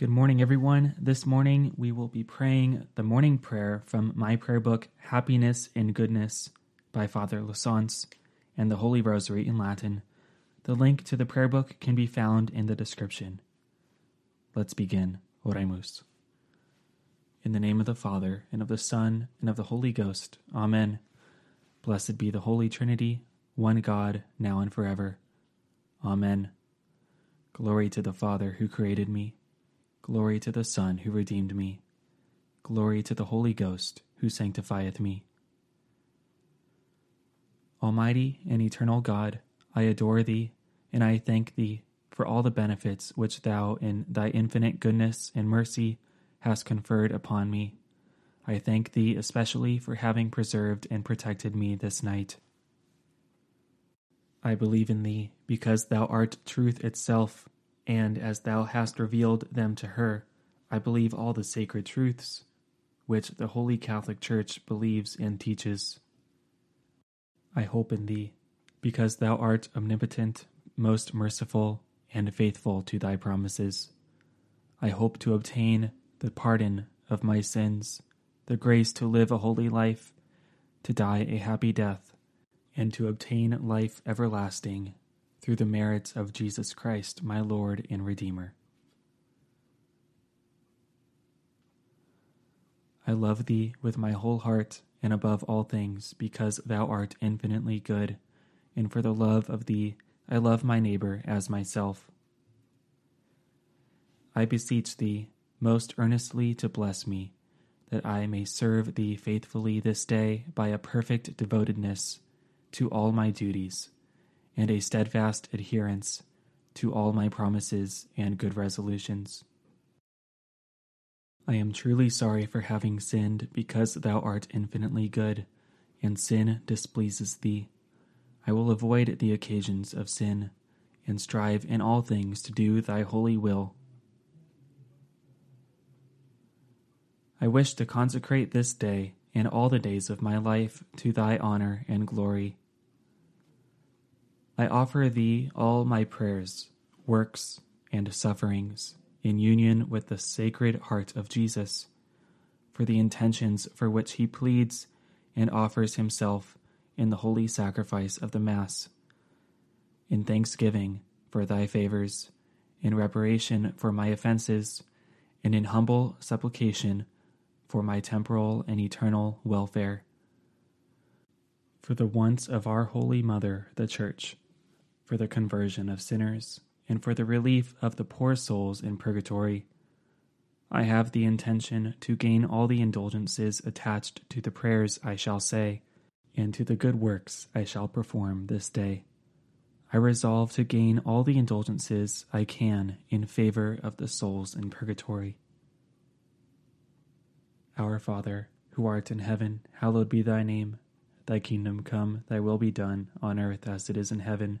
Good morning, everyone. This morning we will be praying the morning prayer from my prayer book, Happiness and Goodness, by Father Lasance, and the Holy Rosary in Latin. The link to the prayer book can be found in the description. Let's begin. Oremus. In the name of the Father, and of the Son, and of the Holy Ghost. Amen. Blessed be the Holy Trinity, one God, now and forever. Amen. Glory to the Father who created me Glory to the Son who redeemed me. Glory to the Holy Ghost who sanctifieth me. Almighty and eternal God, I adore thee, and I thank thee for all the benefits which thou in thy infinite goodness and mercy hast conferred upon me. I thank thee especially for having preserved and protected me this night. I believe in thee because thou art truth itself and as thou hast revealed them to her, I believe all the sacred truths which the Holy Catholic Church believes and teaches. I hope in thee, because thou art omnipotent, most merciful, and faithful to thy promises. I hope to obtain the pardon of my sins, the grace to live a holy life, to die a happy death, and to obtain life everlasting through the merits of Jesus Christ, my Lord and Redeemer. I love thee with my whole heart and above all things, because thou art infinitely good, and for the love of thee I love my neighbor as myself. I beseech thee most earnestly to bless me, that I may serve thee faithfully this day by a perfect devotedness to all my duties and a steadfast adherence to all my promises and good resolutions. I am truly sorry for having sinned because thou art infinitely good, and sin displeases thee. I will avoid the occasions of sin, and strive in all things to do thy holy will. I wish to consecrate this day and all the days of my life to thy honor and glory I offer thee all my prayers, works, and sufferings in union with the Sacred Heart of Jesus, for the intentions for which he pleads and offers himself in the holy sacrifice of the Mass, in thanksgiving for thy favors, in reparation for my offenses, and in humble supplication for my temporal and eternal welfare. For the wants of our Holy Mother, the Church, for the conversion of sinners, and for the relief of the poor souls in purgatory. I have the intention to gain all the indulgences attached to the prayers I shall say, and to the good works I shall perform this day. I resolve to gain all the indulgences I can in favor of the souls in purgatory. Our Father, who art in heaven, hallowed be thy name. Thy kingdom come, thy will be done, on earth as it is in heaven.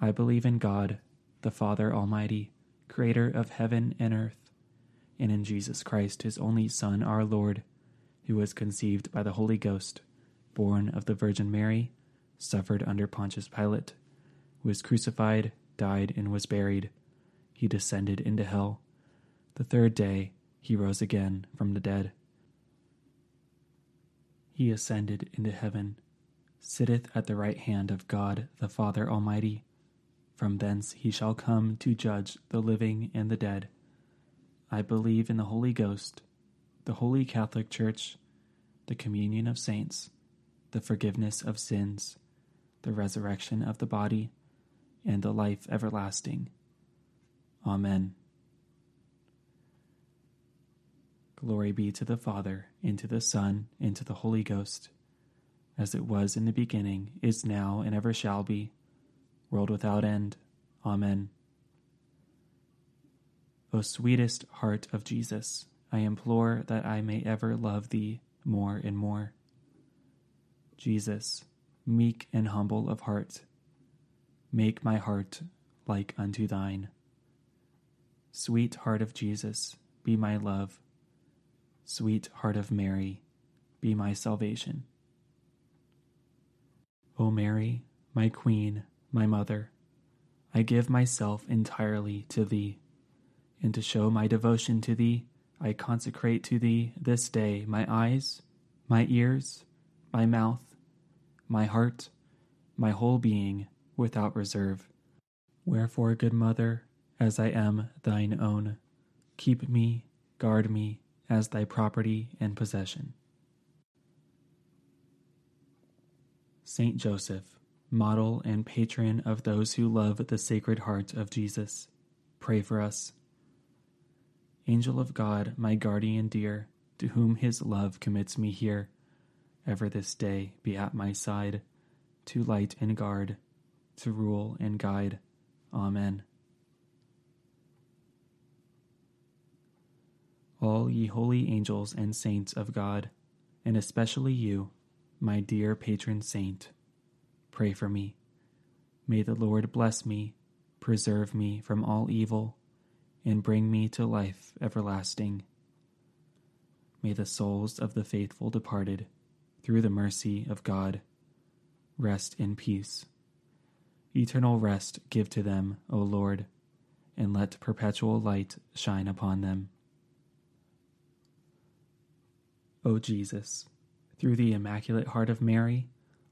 I believe in God, the Father Almighty, creator of heaven and earth, and in Jesus Christ, his only Son, our Lord, who was conceived by the Holy Ghost, born of the Virgin Mary, suffered under Pontius Pilate, was crucified, died, and was buried. He descended into hell. The third day he rose again from the dead. He ascended into heaven, sitteth at the right hand of God the Father Almighty. From thence he shall come to judge the living and the dead. I believe in the Holy Ghost, the Holy Catholic Church, the communion of saints, the forgiveness of sins, the resurrection of the body, and the life everlasting. Amen. Glory be to the Father, and to the Son, and to the Holy Ghost, as it was in the beginning, is now, and ever shall be world without end. Amen. O sweetest heart of Jesus, I implore that I may ever love thee more and more. Jesus, meek and humble of heart, make my heart like unto thine. Sweet heart of Jesus, be my love. Sweet heart of Mary, be my salvation. O Mary, my Queen, my Mother, I give myself entirely to thee, and to show my devotion to thee, I consecrate to thee this day my eyes, my ears, my mouth, my heart, my whole being, without reserve. Wherefore, good Mother, as I am thine own, keep me, guard me, as thy property and possession. Saint Joseph, model and patron of those who love the Sacred Heart of Jesus, pray for us. Angel of God, my guardian dear, to whom his love commits me here, ever this day be at my side, to light and guard, to rule and guide. Amen. All ye holy angels and saints of God, and especially you, my dear patron saint, pray for me. May the Lord bless me, preserve me from all evil, and bring me to life everlasting. May the souls of the faithful departed, through the mercy of God, rest in peace. Eternal rest give to them, O Lord, and let perpetual light shine upon them. O Jesus, through the Immaculate Heart of Mary,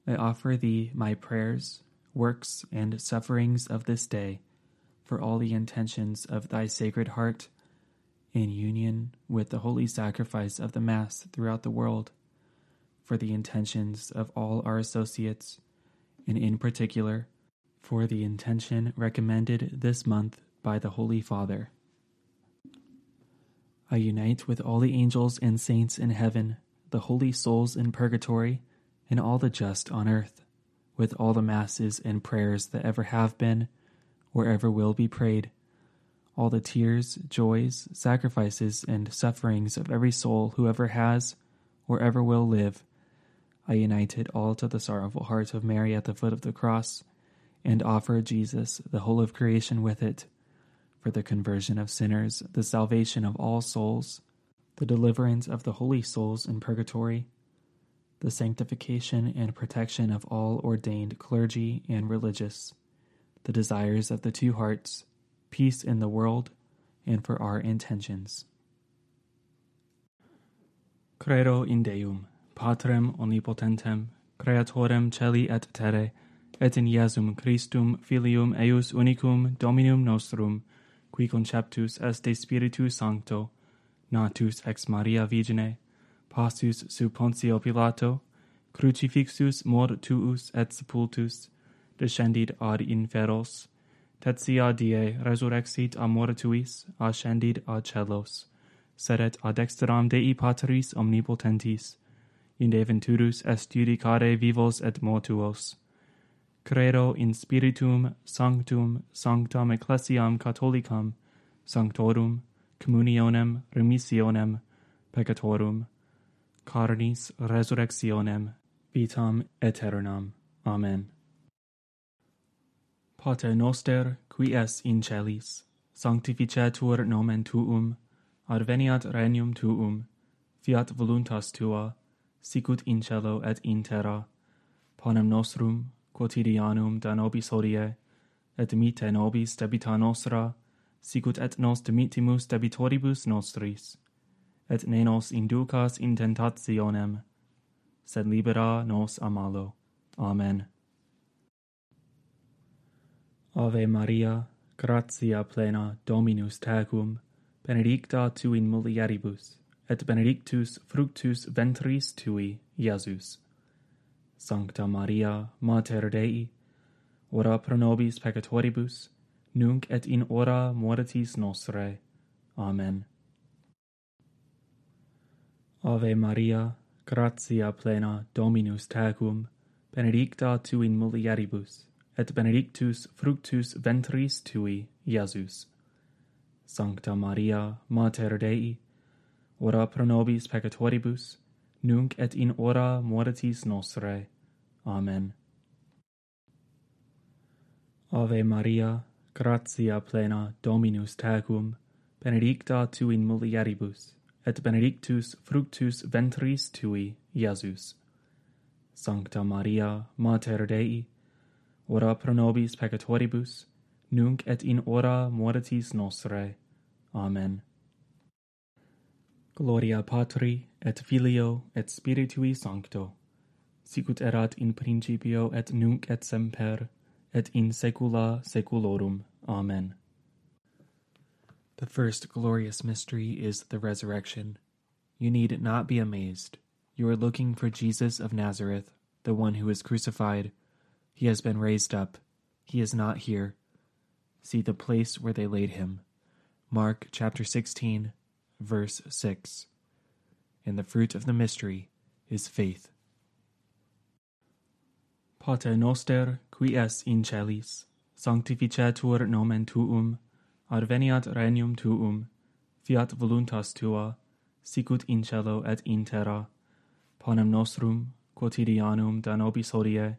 I offer thee my prayers, works, and sufferings of this day for all the intentions of thy Sacred Heart, in union with the holy sacrifice of the Mass throughout the world, for the intentions of all our associates, and in particular, for the intention recommended this month by the Holy Father. I unite with all the angels and saints in heaven, the holy souls in purgatory, and all the just on earth, with all the masses and prayers that ever have been or ever will be prayed. All the tears, joys, sacrifices, and sufferings of every soul who ever has or ever will live, I united all to the sorrowful heart of Mary at the foot of the cross, and offer Jesus, the whole of creation, with it, for the conversion of sinners, the salvation of all souls, the deliverance of the holy souls in purgatory, the sanctification and protection of all ordained clergy and religious the desires of the two hearts, peace in the world, and for our intentions. Credo in Deum, Patrem omnipotentem, Creatorem celi et terre, et in Iesum Christum Filium eius unicum Dominum nostrum, qui conceptus est de Spiritu Sancto, natus ex Maria Vigine, passus sub Pontio Pilato, crucifixus mortuus et sepultus, descendit ad inferos, tertia die resurrexit a mortuis, ascendit a celos, sedet ad dexteram Dei Patris omnipotentis, in deventurus est judicare vivos et mortuos. Credo in spiritum sanctum sanctam ecclesiam catholicam, sanctorum, communionem, remissionem, peccatorum, carnis resurrectionem vitam aeternam. Amen. Pater noster, qui es in celis, sanctificetur nomen tuum, adveniat regnum tuum, fiat voluntas tua, sicut in cielo et in terra, panem nostrum quotidianum da nobis hodie, et mite nobis debita nostra, sicut et nos dimittimus debitoribus nostris, et ne nos inducas in tentationem, sed libera nos a malo. Amen. Ave Maria, gratia plena Dominus tecum, benedicta tu in mulieribus, et benedictus fructus ventris tui, Iesus. Sancta Maria, Mater Dei, ora pro nobis peccatoribus, nunc et in hora mortis nostre. Amen. Ave Maria, gratia plena Dominus tecum, benedicta tu in mulieribus, et benedictus fructus ventris tui, Iesus. Sancta Maria, Mater Dei, ora pro nobis peccatoribus, nunc et in hora mortis nostre. Amen. Ave Maria, gratia plena Dominus tecum, benedicta tu in mulieribus, et benedictus fructus ventris tui, Iesus. Sancta Maria, Mater Dei, ora pro nobis peccatoribus, nunc et in hora mortis nostre. Amen. Gloria Patri, et Filio, et Spiritui Sancto, sicut erat in principio et nunc et semper, et in saecula saeculorum. Amen. The first glorious mystery is the resurrection. You need not be amazed. You are looking for Jesus of Nazareth, the one who was crucified. He has been raised up. He is not here. See the place where they laid him. Mark chapter 16, verse 6. And the fruit of the mystery is faith. Pater noster, qui es in celis, sanctificetur nomen tuum, Adveniat regnum tuum, fiat voluntas tua, sicut in cielo et in terra. Panem nostrum quotidianum da nobis hodie,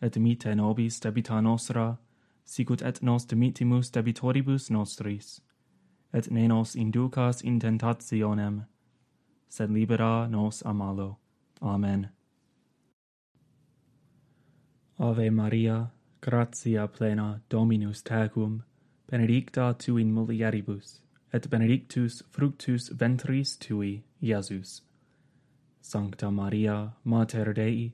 et mite nobis debita nostra, sicut et nos dimittimus debitoribus nostris, et ne nos inducas in tentationem, sed libera nos a malo. Amen. Ave Maria, gratia plena Dominus tecum, benedicta tu in mulieribus, et benedictus fructus ventris tui, Iesus. Sancta Maria, Mater Dei,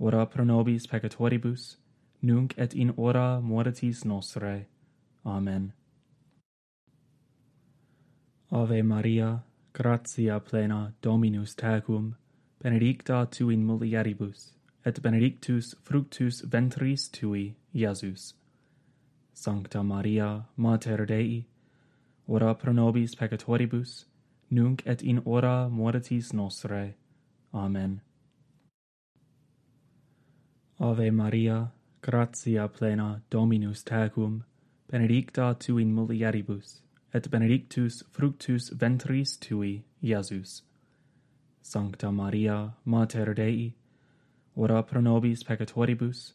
ora pro nobis peccatoribus, nunc et in hora mortis nostre. Amen. Ave Maria, gratia plena Dominus tecum, benedicta tu in mulieribus, et benedictus fructus ventris tui, Iesus. Sancta Maria, Mater Dei, ora pro nobis peccatoribus, nunc et in hora mortis nostre. Amen. Ave Maria, gratia plena Dominus tecum, benedicta tu in mulieribus, et benedictus fructus ventris tui, Iesus. Sancta Maria, Mater Dei, ora pro nobis peccatoribus,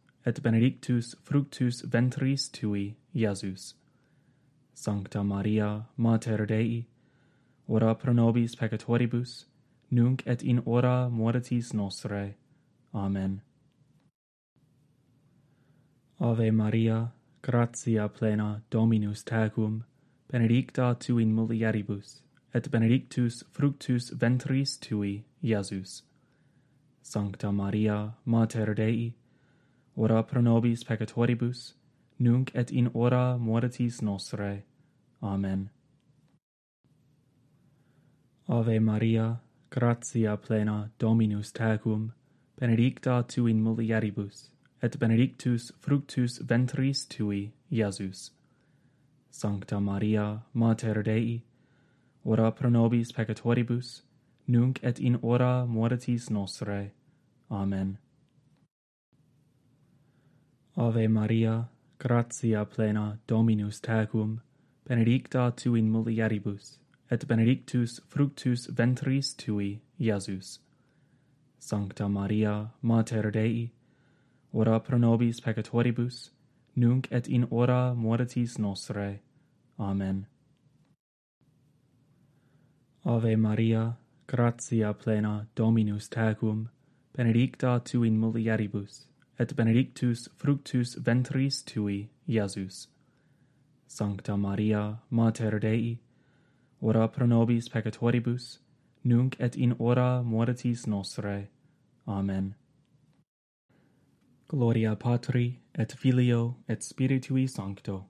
et benedictus fructus ventris tui, Iesus. Sancta Maria, Mater Dei, ora pro nobis peccatoribus, nunc et in hora mortis nostrae. Amen. Ave Maria, gratia plena Dominus tecum, benedicta tu in mulieribus, et benedictus fructus ventris tui, Iesus. Sancta Maria, Mater Dei, ora pro nobis peccatoribus, nunc et in hora mortis nostre. Amen. Ave Maria, gratia plena Dominus tecum, benedicta tu in mulieribus, et benedictus fructus ventris tui, Iesus. Sancta Maria, Mater Dei, ora pro nobis peccatoribus, nunc et in hora mortis nostre. Amen. Ave Maria, gratia plena Dominus tecum, benedicta tu in mulieribus, et benedictus fructus ventris tui, Iesus. Sancta Maria, Mater Dei, ora pro nobis peccatoribus, nunc et in hora mortis nostre. Amen. Ave Maria, gratia plena Dominus tecum, benedicta tu in mulieribus, et benedictus fructus ventris tui, Iesus. Sancta Maria, Mater Dei, ora pro nobis peccatoribus, nunc et in hora mortis nostrae. Amen. Gloria Patri, et Filio, et Spiritui Sancto,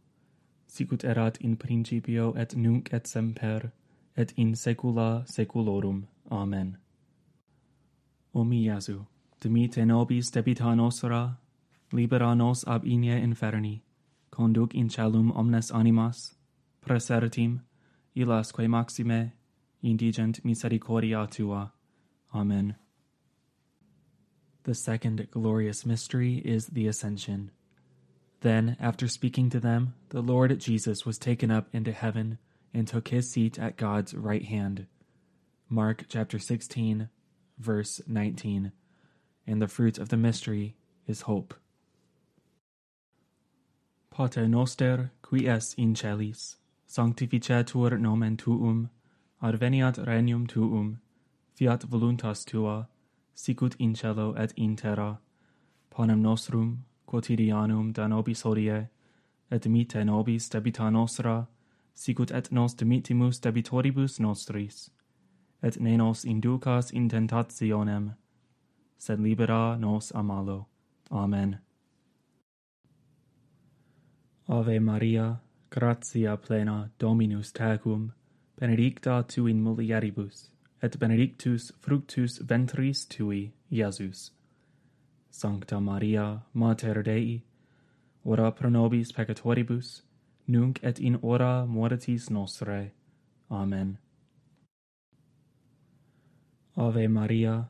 sicut erat in principio et nunc et semper, et in saecula saeculorum. Amen. O mi Iesu, dimite nobis debita nostra, libera nos ab inie inferni, conduc in celum omnes animas, presertim, illas quae maxime, indigent misericordia tua. Amen. The second glorious mystery is the Ascension. Then, after speaking to them, the Lord Jesus was taken up into heaven and took his seat at God's right hand. Mark chapter 16, verse 19. And the fruit of the mystery is hope. Pater noster, qui es in celis, sanctificetur nomen tuum, adveniat regnum tuum, fiat voluntas tua, sicut in cielo et in terra. Panem nostrum, quotidianum da nobis hodie, et dimitte nobis debita nostra, sicut et nos dimitimus debitoribus nostris, et ne nos inducas in tentationem, sed libera nos a malo. Amen. Ave Maria, gratia plena Dominus tecum, benedicta tu in mulieribus, et benedictus fructus ventris tui, Iesus. Sancta Maria, Mater Dei, ora pro nobis peccatoribus, nunc et in hora mortis nostre. Amen. Ave Maria,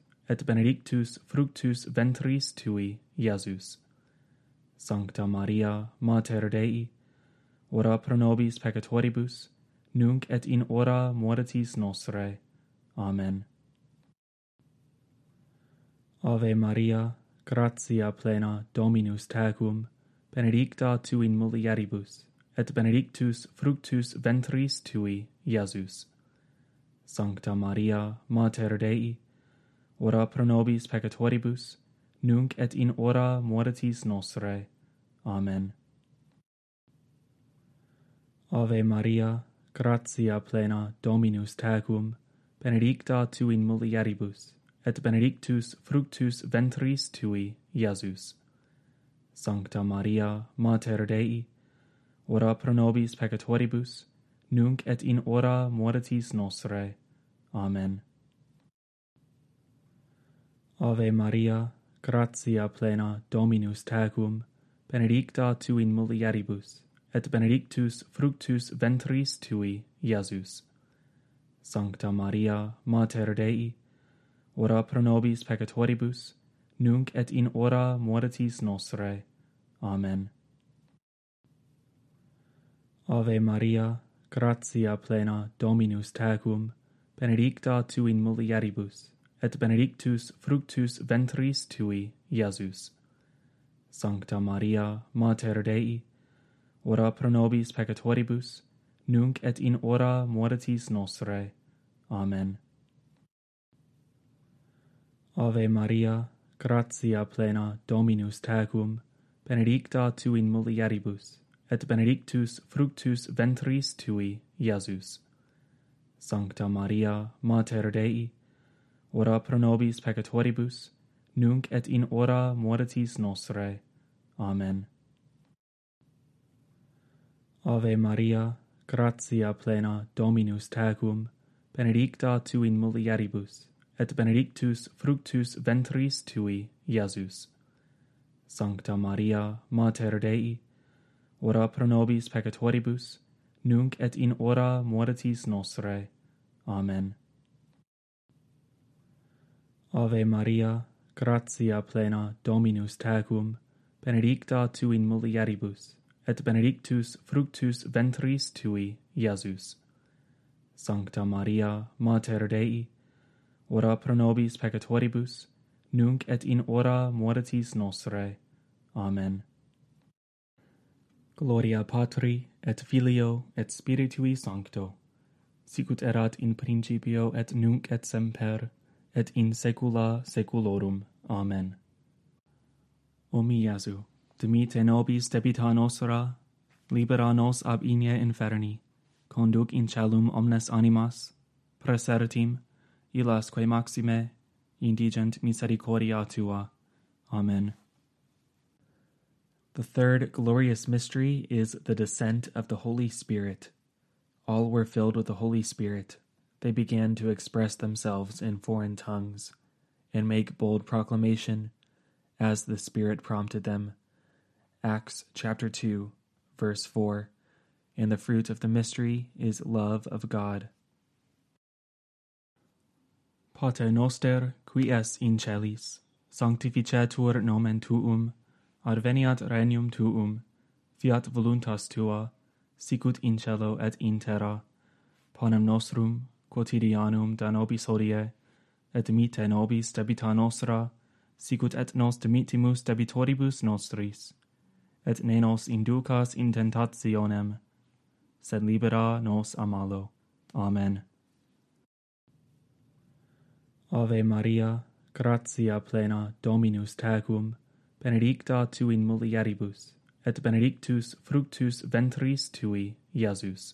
et benedictus fructus ventris tui, Iesus. Sancta Maria, Mater Dei, ora pro nobis peccatoribus, nunc et in hora mortis nostre. Amen. Ave Maria, gratia plena Dominus tecum, benedicta tu in mulieribus, et benedictus fructus ventris tui, Iesus. Sancta Maria, Mater Dei, ora pro nobis peccatoribus, nunc et in hora mortis nostre. Amen. Ave Maria, gratia plena Dominus tecum, benedicta tu in mulieribus, et benedictus fructus ventris tui, Iesus. Sancta Maria, Mater Dei, ora pro nobis peccatoribus, nunc et in hora mortis nostre. Amen. Ave Maria, gratia plena Dominus tecum, benedicta tu in mulieribus, et benedictus fructus ventris tui, Iesus. Sancta Maria, Mater Dei, ora pro nobis peccatoribus, nunc et in hora mortis nostre. Amen. Ave Maria, gratia plena Dominus tecum, benedicta tu in mulieribus, et benedictus fructus ventris tui, Iesus. Sancta Maria, Mater Dei, ora pro nobis peccatoribus, nunc et in hora mortis nostre. Amen. Ave Maria, gratia plena Dominus tecum, benedicta tu in mulieribus, et benedictus fructus ventris tui, Iesus. Sancta Maria, Mater Dei, ora pro nobis peccatoribus, nunc et in hora mortis nostre. Amen. Ave Maria, gratia plena Dominus tecum, benedicta tu in mulieribus, et benedictus fructus ventris tui, Iesus. Sancta Maria, Mater Dei, ora pro nobis peccatoribus, nunc et in hora mortis nostre. Amen. Ave Maria, gratia plena Dominus tecum, benedicta tu in mulieribus, et benedictus fructus ventris tui, Iesus. Sancta Maria, Mater Dei, ora pro nobis peccatoribus, nunc et in hora mortis nostre. Amen. Gloria Patri, et Filio, et Spiritui Sancto, sicut erat in principio et nunc et semper, et in saecula saeculorum. Amen. O mi Iesu, dimite nobis debita nostra, libera nos ab inie inferni, conduc in celum omnes animas, presertim, illas quae maxime, indigent misericordia tua. Amen. The third glorious mystery is the descent of the Holy Spirit. All were filled with the Holy Spirit. They began to express themselves in foreign tongues and make bold proclamation as the Spirit prompted them. Acts chapter 2, verse 4. And the fruit of the mystery is love of God. Pater noster, qui es in celis, sanctificetur nomen tuum, adveniat regnum tuum, fiat voluntas tua, sicut in cielo et in terra. Panem nostrum, quotidianum da nobis hodie, et mite nobis debita nostra, sicut et nos dimitimus debitoribus nostris, et ne nos inducas in tentationem, sed libera nos a malo. Amen. Ave Maria, gratia plena Dominus tecum, benedicta tu in mulieribus, et benedictus fructus ventris tui, Iesus.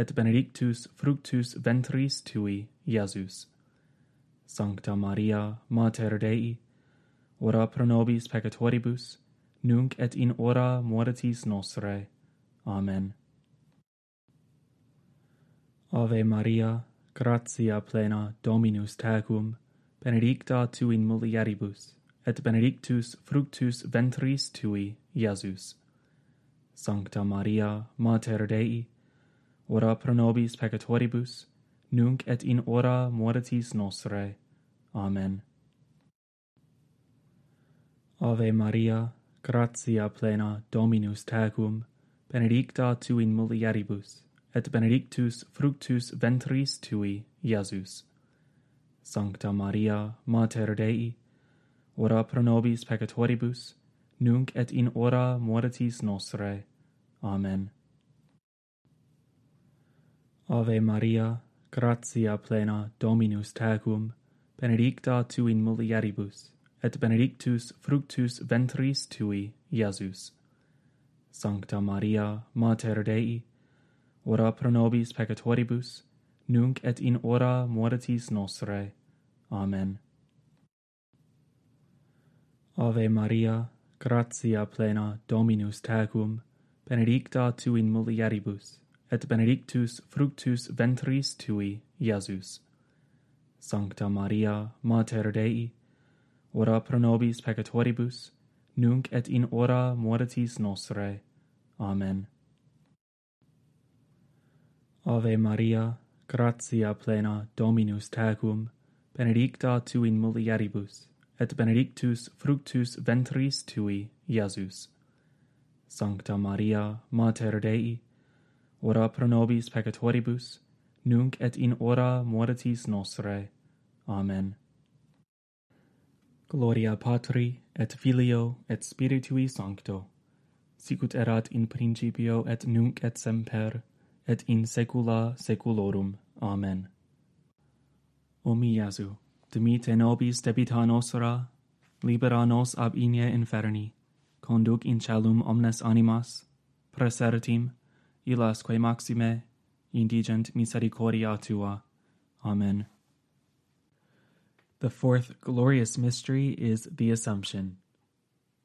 et benedictus fructus ventris tui, Iesus. Sancta Maria, Mater Dei, ora pro nobis peccatoribus, nunc et in hora mortis nostre. Amen. Ave Maria, gratia plena Dominus tecum, benedicta tu in mulieribus, et benedictus fructus ventris tui, Iesus. Sancta Maria, Mater Dei, ora pro nobis peccatoribus, nunc et in hora mortis nostre. Amen. Ave Maria, gratia plena Dominus tecum, benedicta tu in mulieribus, et benedictus fructus ventris tui, Iesus. Sancta Maria, Mater Dei, ora pro nobis peccatoribus, nunc et in hora mortis nostre. Amen. Ave Maria, gratia plena Dominus tecum, benedicta tu in mulieribus, et benedictus fructus ventris tui, Iesus. Sancta Maria, Mater Dei, ora pro nobis peccatoribus, nunc et in hora mortis nostre. Amen. Ave Maria, gratia plena Dominus tecum, benedicta tu in mulieribus, et benedictus fructus ventris tui, Iesus. Sancta Maria, Mater Dei, ora pro nobis peccatoribus, nunc et in hora mortis nostre. Amen. Ave Maria, gratia plena Dominus tecum, benedicta tu in mulieribus, et benedictus fructus ventris tui, Iesus. Sancta Maria, Mater Dei, ora pro nobis peccatoribus, nunc et in hora mortis nostre. Amen. Gloria Patri, et Filio, et Spiritui Sancto, sicut erat in principio et nunc et semper, et in saecula saeculorum. Amen. O mi Iesu, dimite nobis debita nostra, libera nos ab igne inferni, conduc in celum omnes animas, presertim, illas quae maxime, indigent misericordia tua. Amen. The fourth glorious mystery is the Assumption.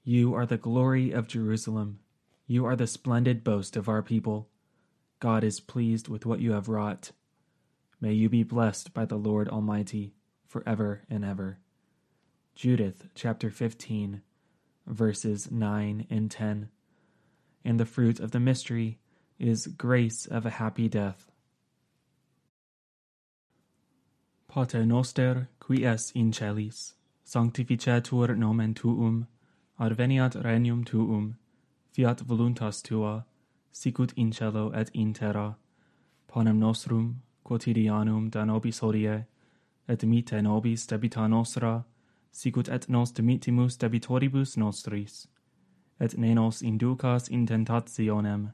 You are the glory of Jerusalem. You are the splendid boast of our people. God is pleased with what you have wrought. May you be blessed by the Lord Almighty forever and ever. Judith chapter 15, verses 9 and 10. And the fruit of the mystery is grace of a happy death. Pater noster, qui es in celis, sanctificetur nomen tuum, adveniat regnum tuum, fiat voluntas tua, sicut in cielo et in terra, panem nostrum quotidianum da nobis hodie, et mite nobis debita nostra, sicut et nos dimittimus debitoribus nostris, et ne nos inducas in tentationem,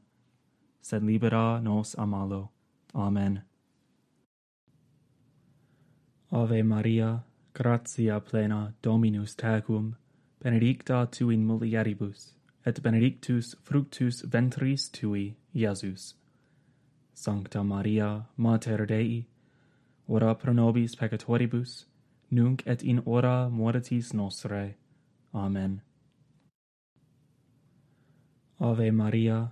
sed libera nos a malo. Amen. Ave Maria, gratia plena Dominus tecum, benedicta tu in mulieribus, et benedictus fructus ventris tui, Iesus. Sancta Maria, Mater Dei, ora pro nobis peccatoribus, nunc et in hora mortis nostre. Amen. Ave Maria,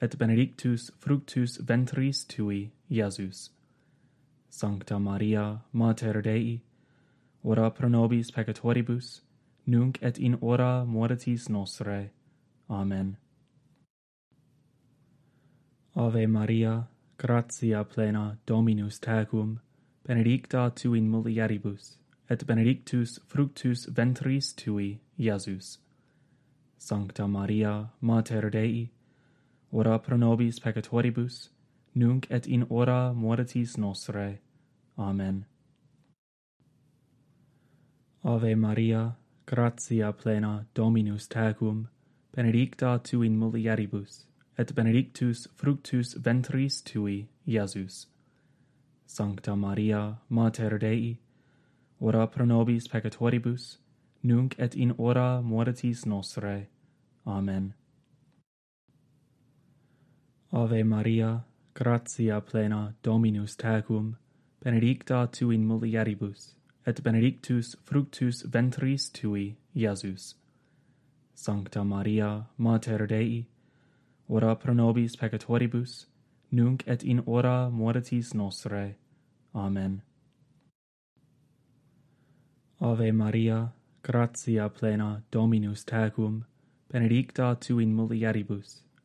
et benedictus fructus ventris tui, Iesus. Sancta Maria, Mater Dei, ora pro nobis peccatoribus, nunc et in hora mortis nostre. Amen. Ave Maria, gratia plena Dominus tecum, benedicta tu in mulieribus, et benedictus fructus ventris tui, Iesus. Sancta Maria, Mater Dei, ora pro nobis peccatoribus, nunc et in hora mortis nostre. Amen. Ave Maria, gratia plena Dominus tecum, benedicta tu in mulieribus, et benedictus fructus ventris tui, Iesus. Sancta Maria, Mater Dei, ora pro nobis peccatoribus, nunc et in hora mortis nostre. Amen. Ave Maria, gratia plena Dominus tecum, benedicta tu in mulieribus, et benedictus fructus ventris tui, Iesus. Sancta Maria, Mater Dei, ora pro nobis peccatoribus, nunc et in hora mortis nostre. Amen. Ave Maria, gratia plena Dominus tecum, benedicta tu in mulieribus,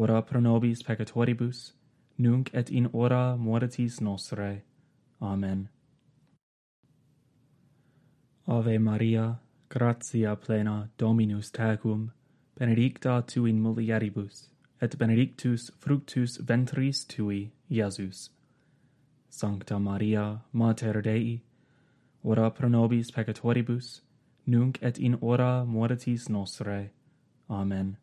ora pro nobis peccatoribus, nunc et in hora mortis nostre. Amen. Ave Maria, gratia plena Dominus tecum, benedicta tu in mulieribus, et benedictus fructus ventris tui, Iesus. Sancta Maria, Mater Dei, ora pro nobis peccatoribus, nunc et in hora mortis nostre. Amen.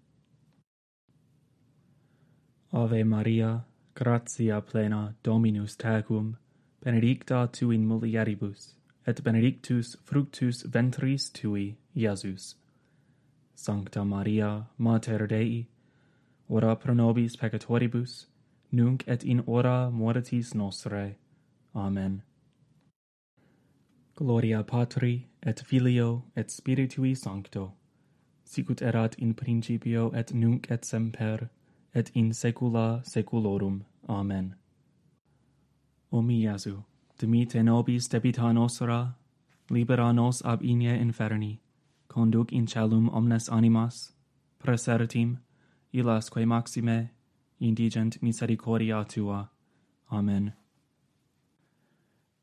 Ave Maria, gratia plena Dominus tecum, benedicta tu in mulieribus, et benedictus fructus ventris tui, Iesus. Sancta Maria, Mater Dei, ora pro nobis peccatoribus, nunc et in hora mortis nostre. Amen. Gloria Patri, et Filio, et Spiritui Sancto, sicut erat in principio et nunc et semper, et in saecula saeculorum. Amen. O mi Iesu, dimite nobis debita nostra, libera nos ab inie inferni, conduc in celum omnes animas, presertim, illas quae maxime, indigent misericordia tua. Amen.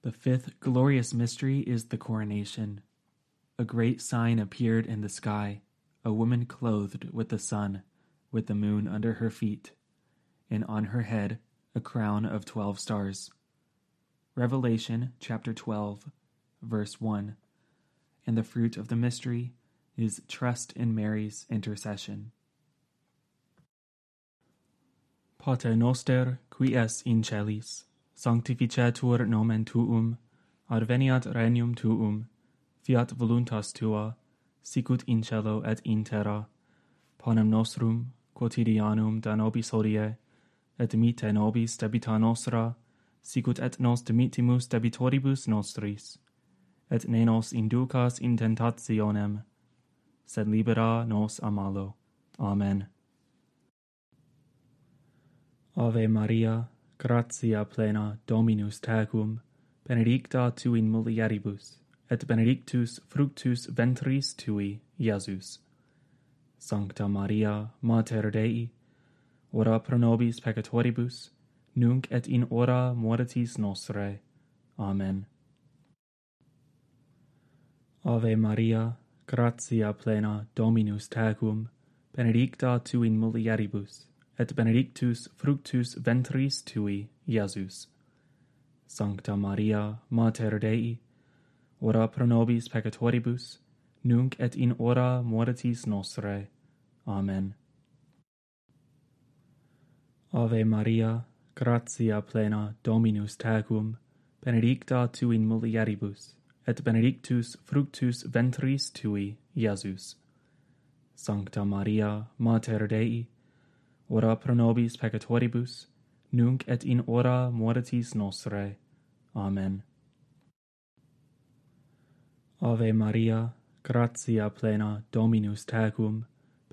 The fifth glorious mystery is the coronation. A great sign appeared in the sky, a woman clothed with the sun, with the moon under her feet, and on her head a crown of twelve stars. Revelation chapter 12, verse 1. And the fruit of the mystery is trust in Mary's intercession. Pater noster, qui es in celis, sanctificetur nomen tuum, adveniat regnum tuum, fiat voluntas tua, sicut in cielo et in terra, panem nostrum quotidianum da nobis hodie, et mite nobis debita nostra, sicut et nos dimitimus debitoribus nostris, et ne nos inducas in tentationem, sed libera nos a malo. Amen. Ave Maria, gratia plena Dominus tecum, benedicta tu in mulieribus, et benedictus fructus ventris tui, Iesus. Sancta Maria, Mater Dei, ora pro nobis peccatoribus, nunc et in hora mortis nostre. Amen. Ave Maria, gratia plena Dominus tecum, benedicta tu in mulieribus, et benedictus fructus ventris tui, Iesus. Sancta Maria, Mater Dei, ora pro nobis peccatoribus, nunc et in hora mortis nostre. Amen. Ave Maria, gratia plena Dominus tecum, benedicta tu in mulieribus, et benedictus fructus ventris tui, Iesus. Sancta Maria, Mater Dei, ora pro nobis peccatoribus, nunc et in hora mortis nostre. Amen. Ave Maria, gratia plena Dominus tecum,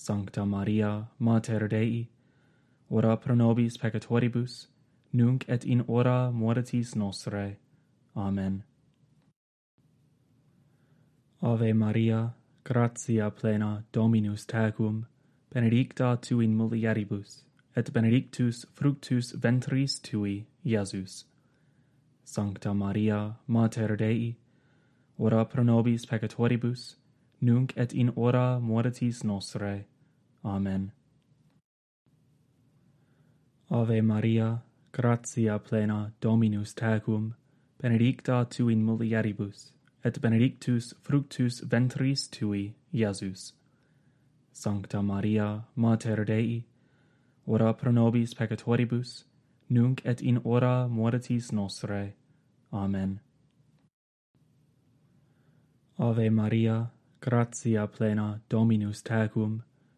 Sancta Maria, Mater Dei, ora pro nobis peccatoribus, nunc et in hora mortis nostre. Amen. Ave Maria, gratia plena Dominus tecum, benedicta tu in mulieribus, et benedictus fructus ventris tui, Iesus. Sancta Maria, Mater Dei, ora pro nobis peccatoribus, nunc et in hora mortis nostre. Amen. Ave Maria, gratia plena Dominus tecum, benedicta tu in mulieribus, et benedictus fructus ventris tui, Iesus. Sancta Maria, Mater Dei, ora pro nobis peccatoribus, nunc et in hora mortis nostre. Amen. Ave Maria, gratia plena Dominus tecum,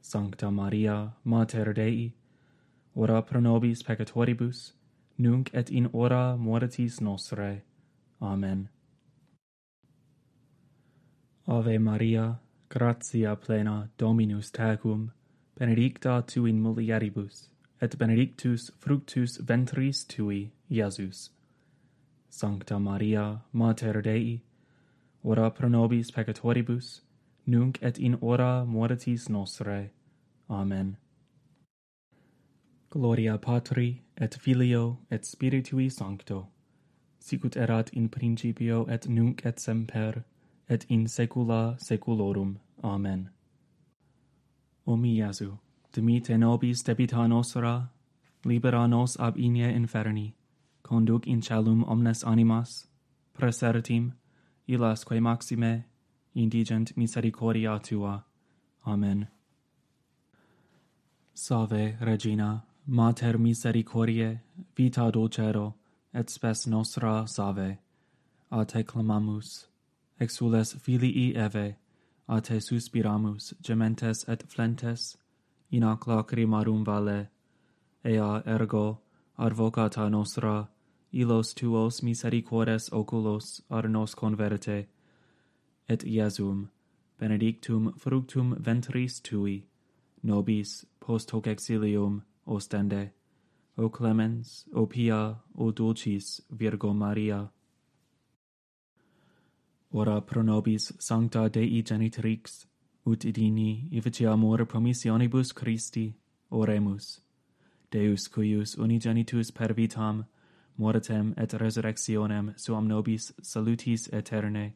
Sancta Maria, Mater Dei, ora pro nobis peccatoribus, nunc et in hora mortis nostre. Amen. Ave Maria, gratia plena Dominus tecum, benedicta tu in mulieribus, et benedictus fructus ventris tui, Iesus. Sancta Maria, Mater Dei, ora pro nobis peccatoribus, nunc et in hora mortis nostrae. Amen. Gloria Patri, et Filio, et Spiritui Sancto, sicut erat in principio et nunc et semper, et in saecula saeculorum. Amen. O mi Iesu, dimite nobis debita nostra, libera nos ab igne inferni, conduc in celum omnes animas, presertim, illas quae maxime indigent misericordia tua. Amen. Salve, Regina, Mater misericordiae, vita dulcero, et spes nostra salve. A te clamamus, exules filii Eve, a te suspiramus, gementes et flentes, in ac lacrimarum vale. Ea ergo, advocata nostra, ilos tuos misericordes oculos ar nos converte, et Iasum, benedictum fructum ventris tui, nobis post hoc exilium ostende, o clemens, o pia, o dulcis Virgo Maria. Ora pro nobis sancta Dei genitrix, ut idini ifici amor promissionibus Christi, oremus. Deus cuius unigenitus per vitam, mortem et resurrectionem suam nobis salutis aeterne,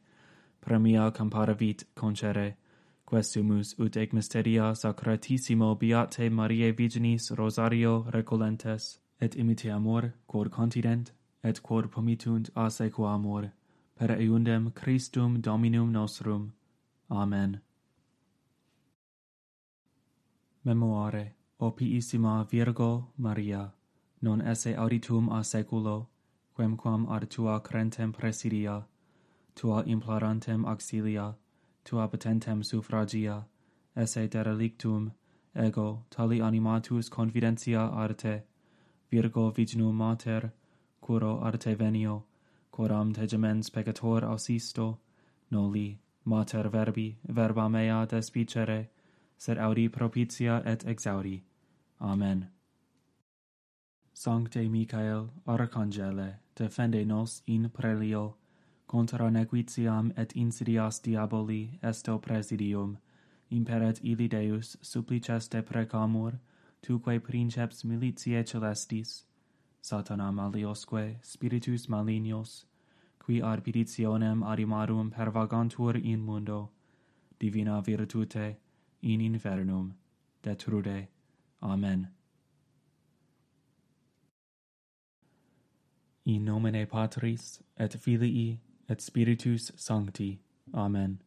premia comparavit concere, questumus ut ec mysteria sacratissimo beate Mariae Virginis Rosario recolentes, et imite amor, quod continent, et quod pomitunt a sequa amor, per eundem Christum Dominum nostrum. Amen. Memoare, opiissima Virgo Maria, non esse auditum a seculo, quemquam ad tua crentem presidia, tua implorantem auxilia, tua patentem suffragia, esse derelictum, ego tali animatus confidentia arte, virgo vignum mater, curo arte venio, quoram te gemens peccator ausisto, noli, mater verbi, verba mea despicere, sed audi propitia et exaudi. Amen. Sancte Michael, Arcangele, defende nos in prelio, contra nequitiam et insidias diaboli esto presidium, imperet ili Deus supplices te precamur, tuque princeps militiae celestis, satana maliosque spiritus malignos, qui ad petitionem pervagantur in mundo, divina virtute in infernum detrude. Amen. In nomine Patris et Filii et Spiritus Sancti. Amen.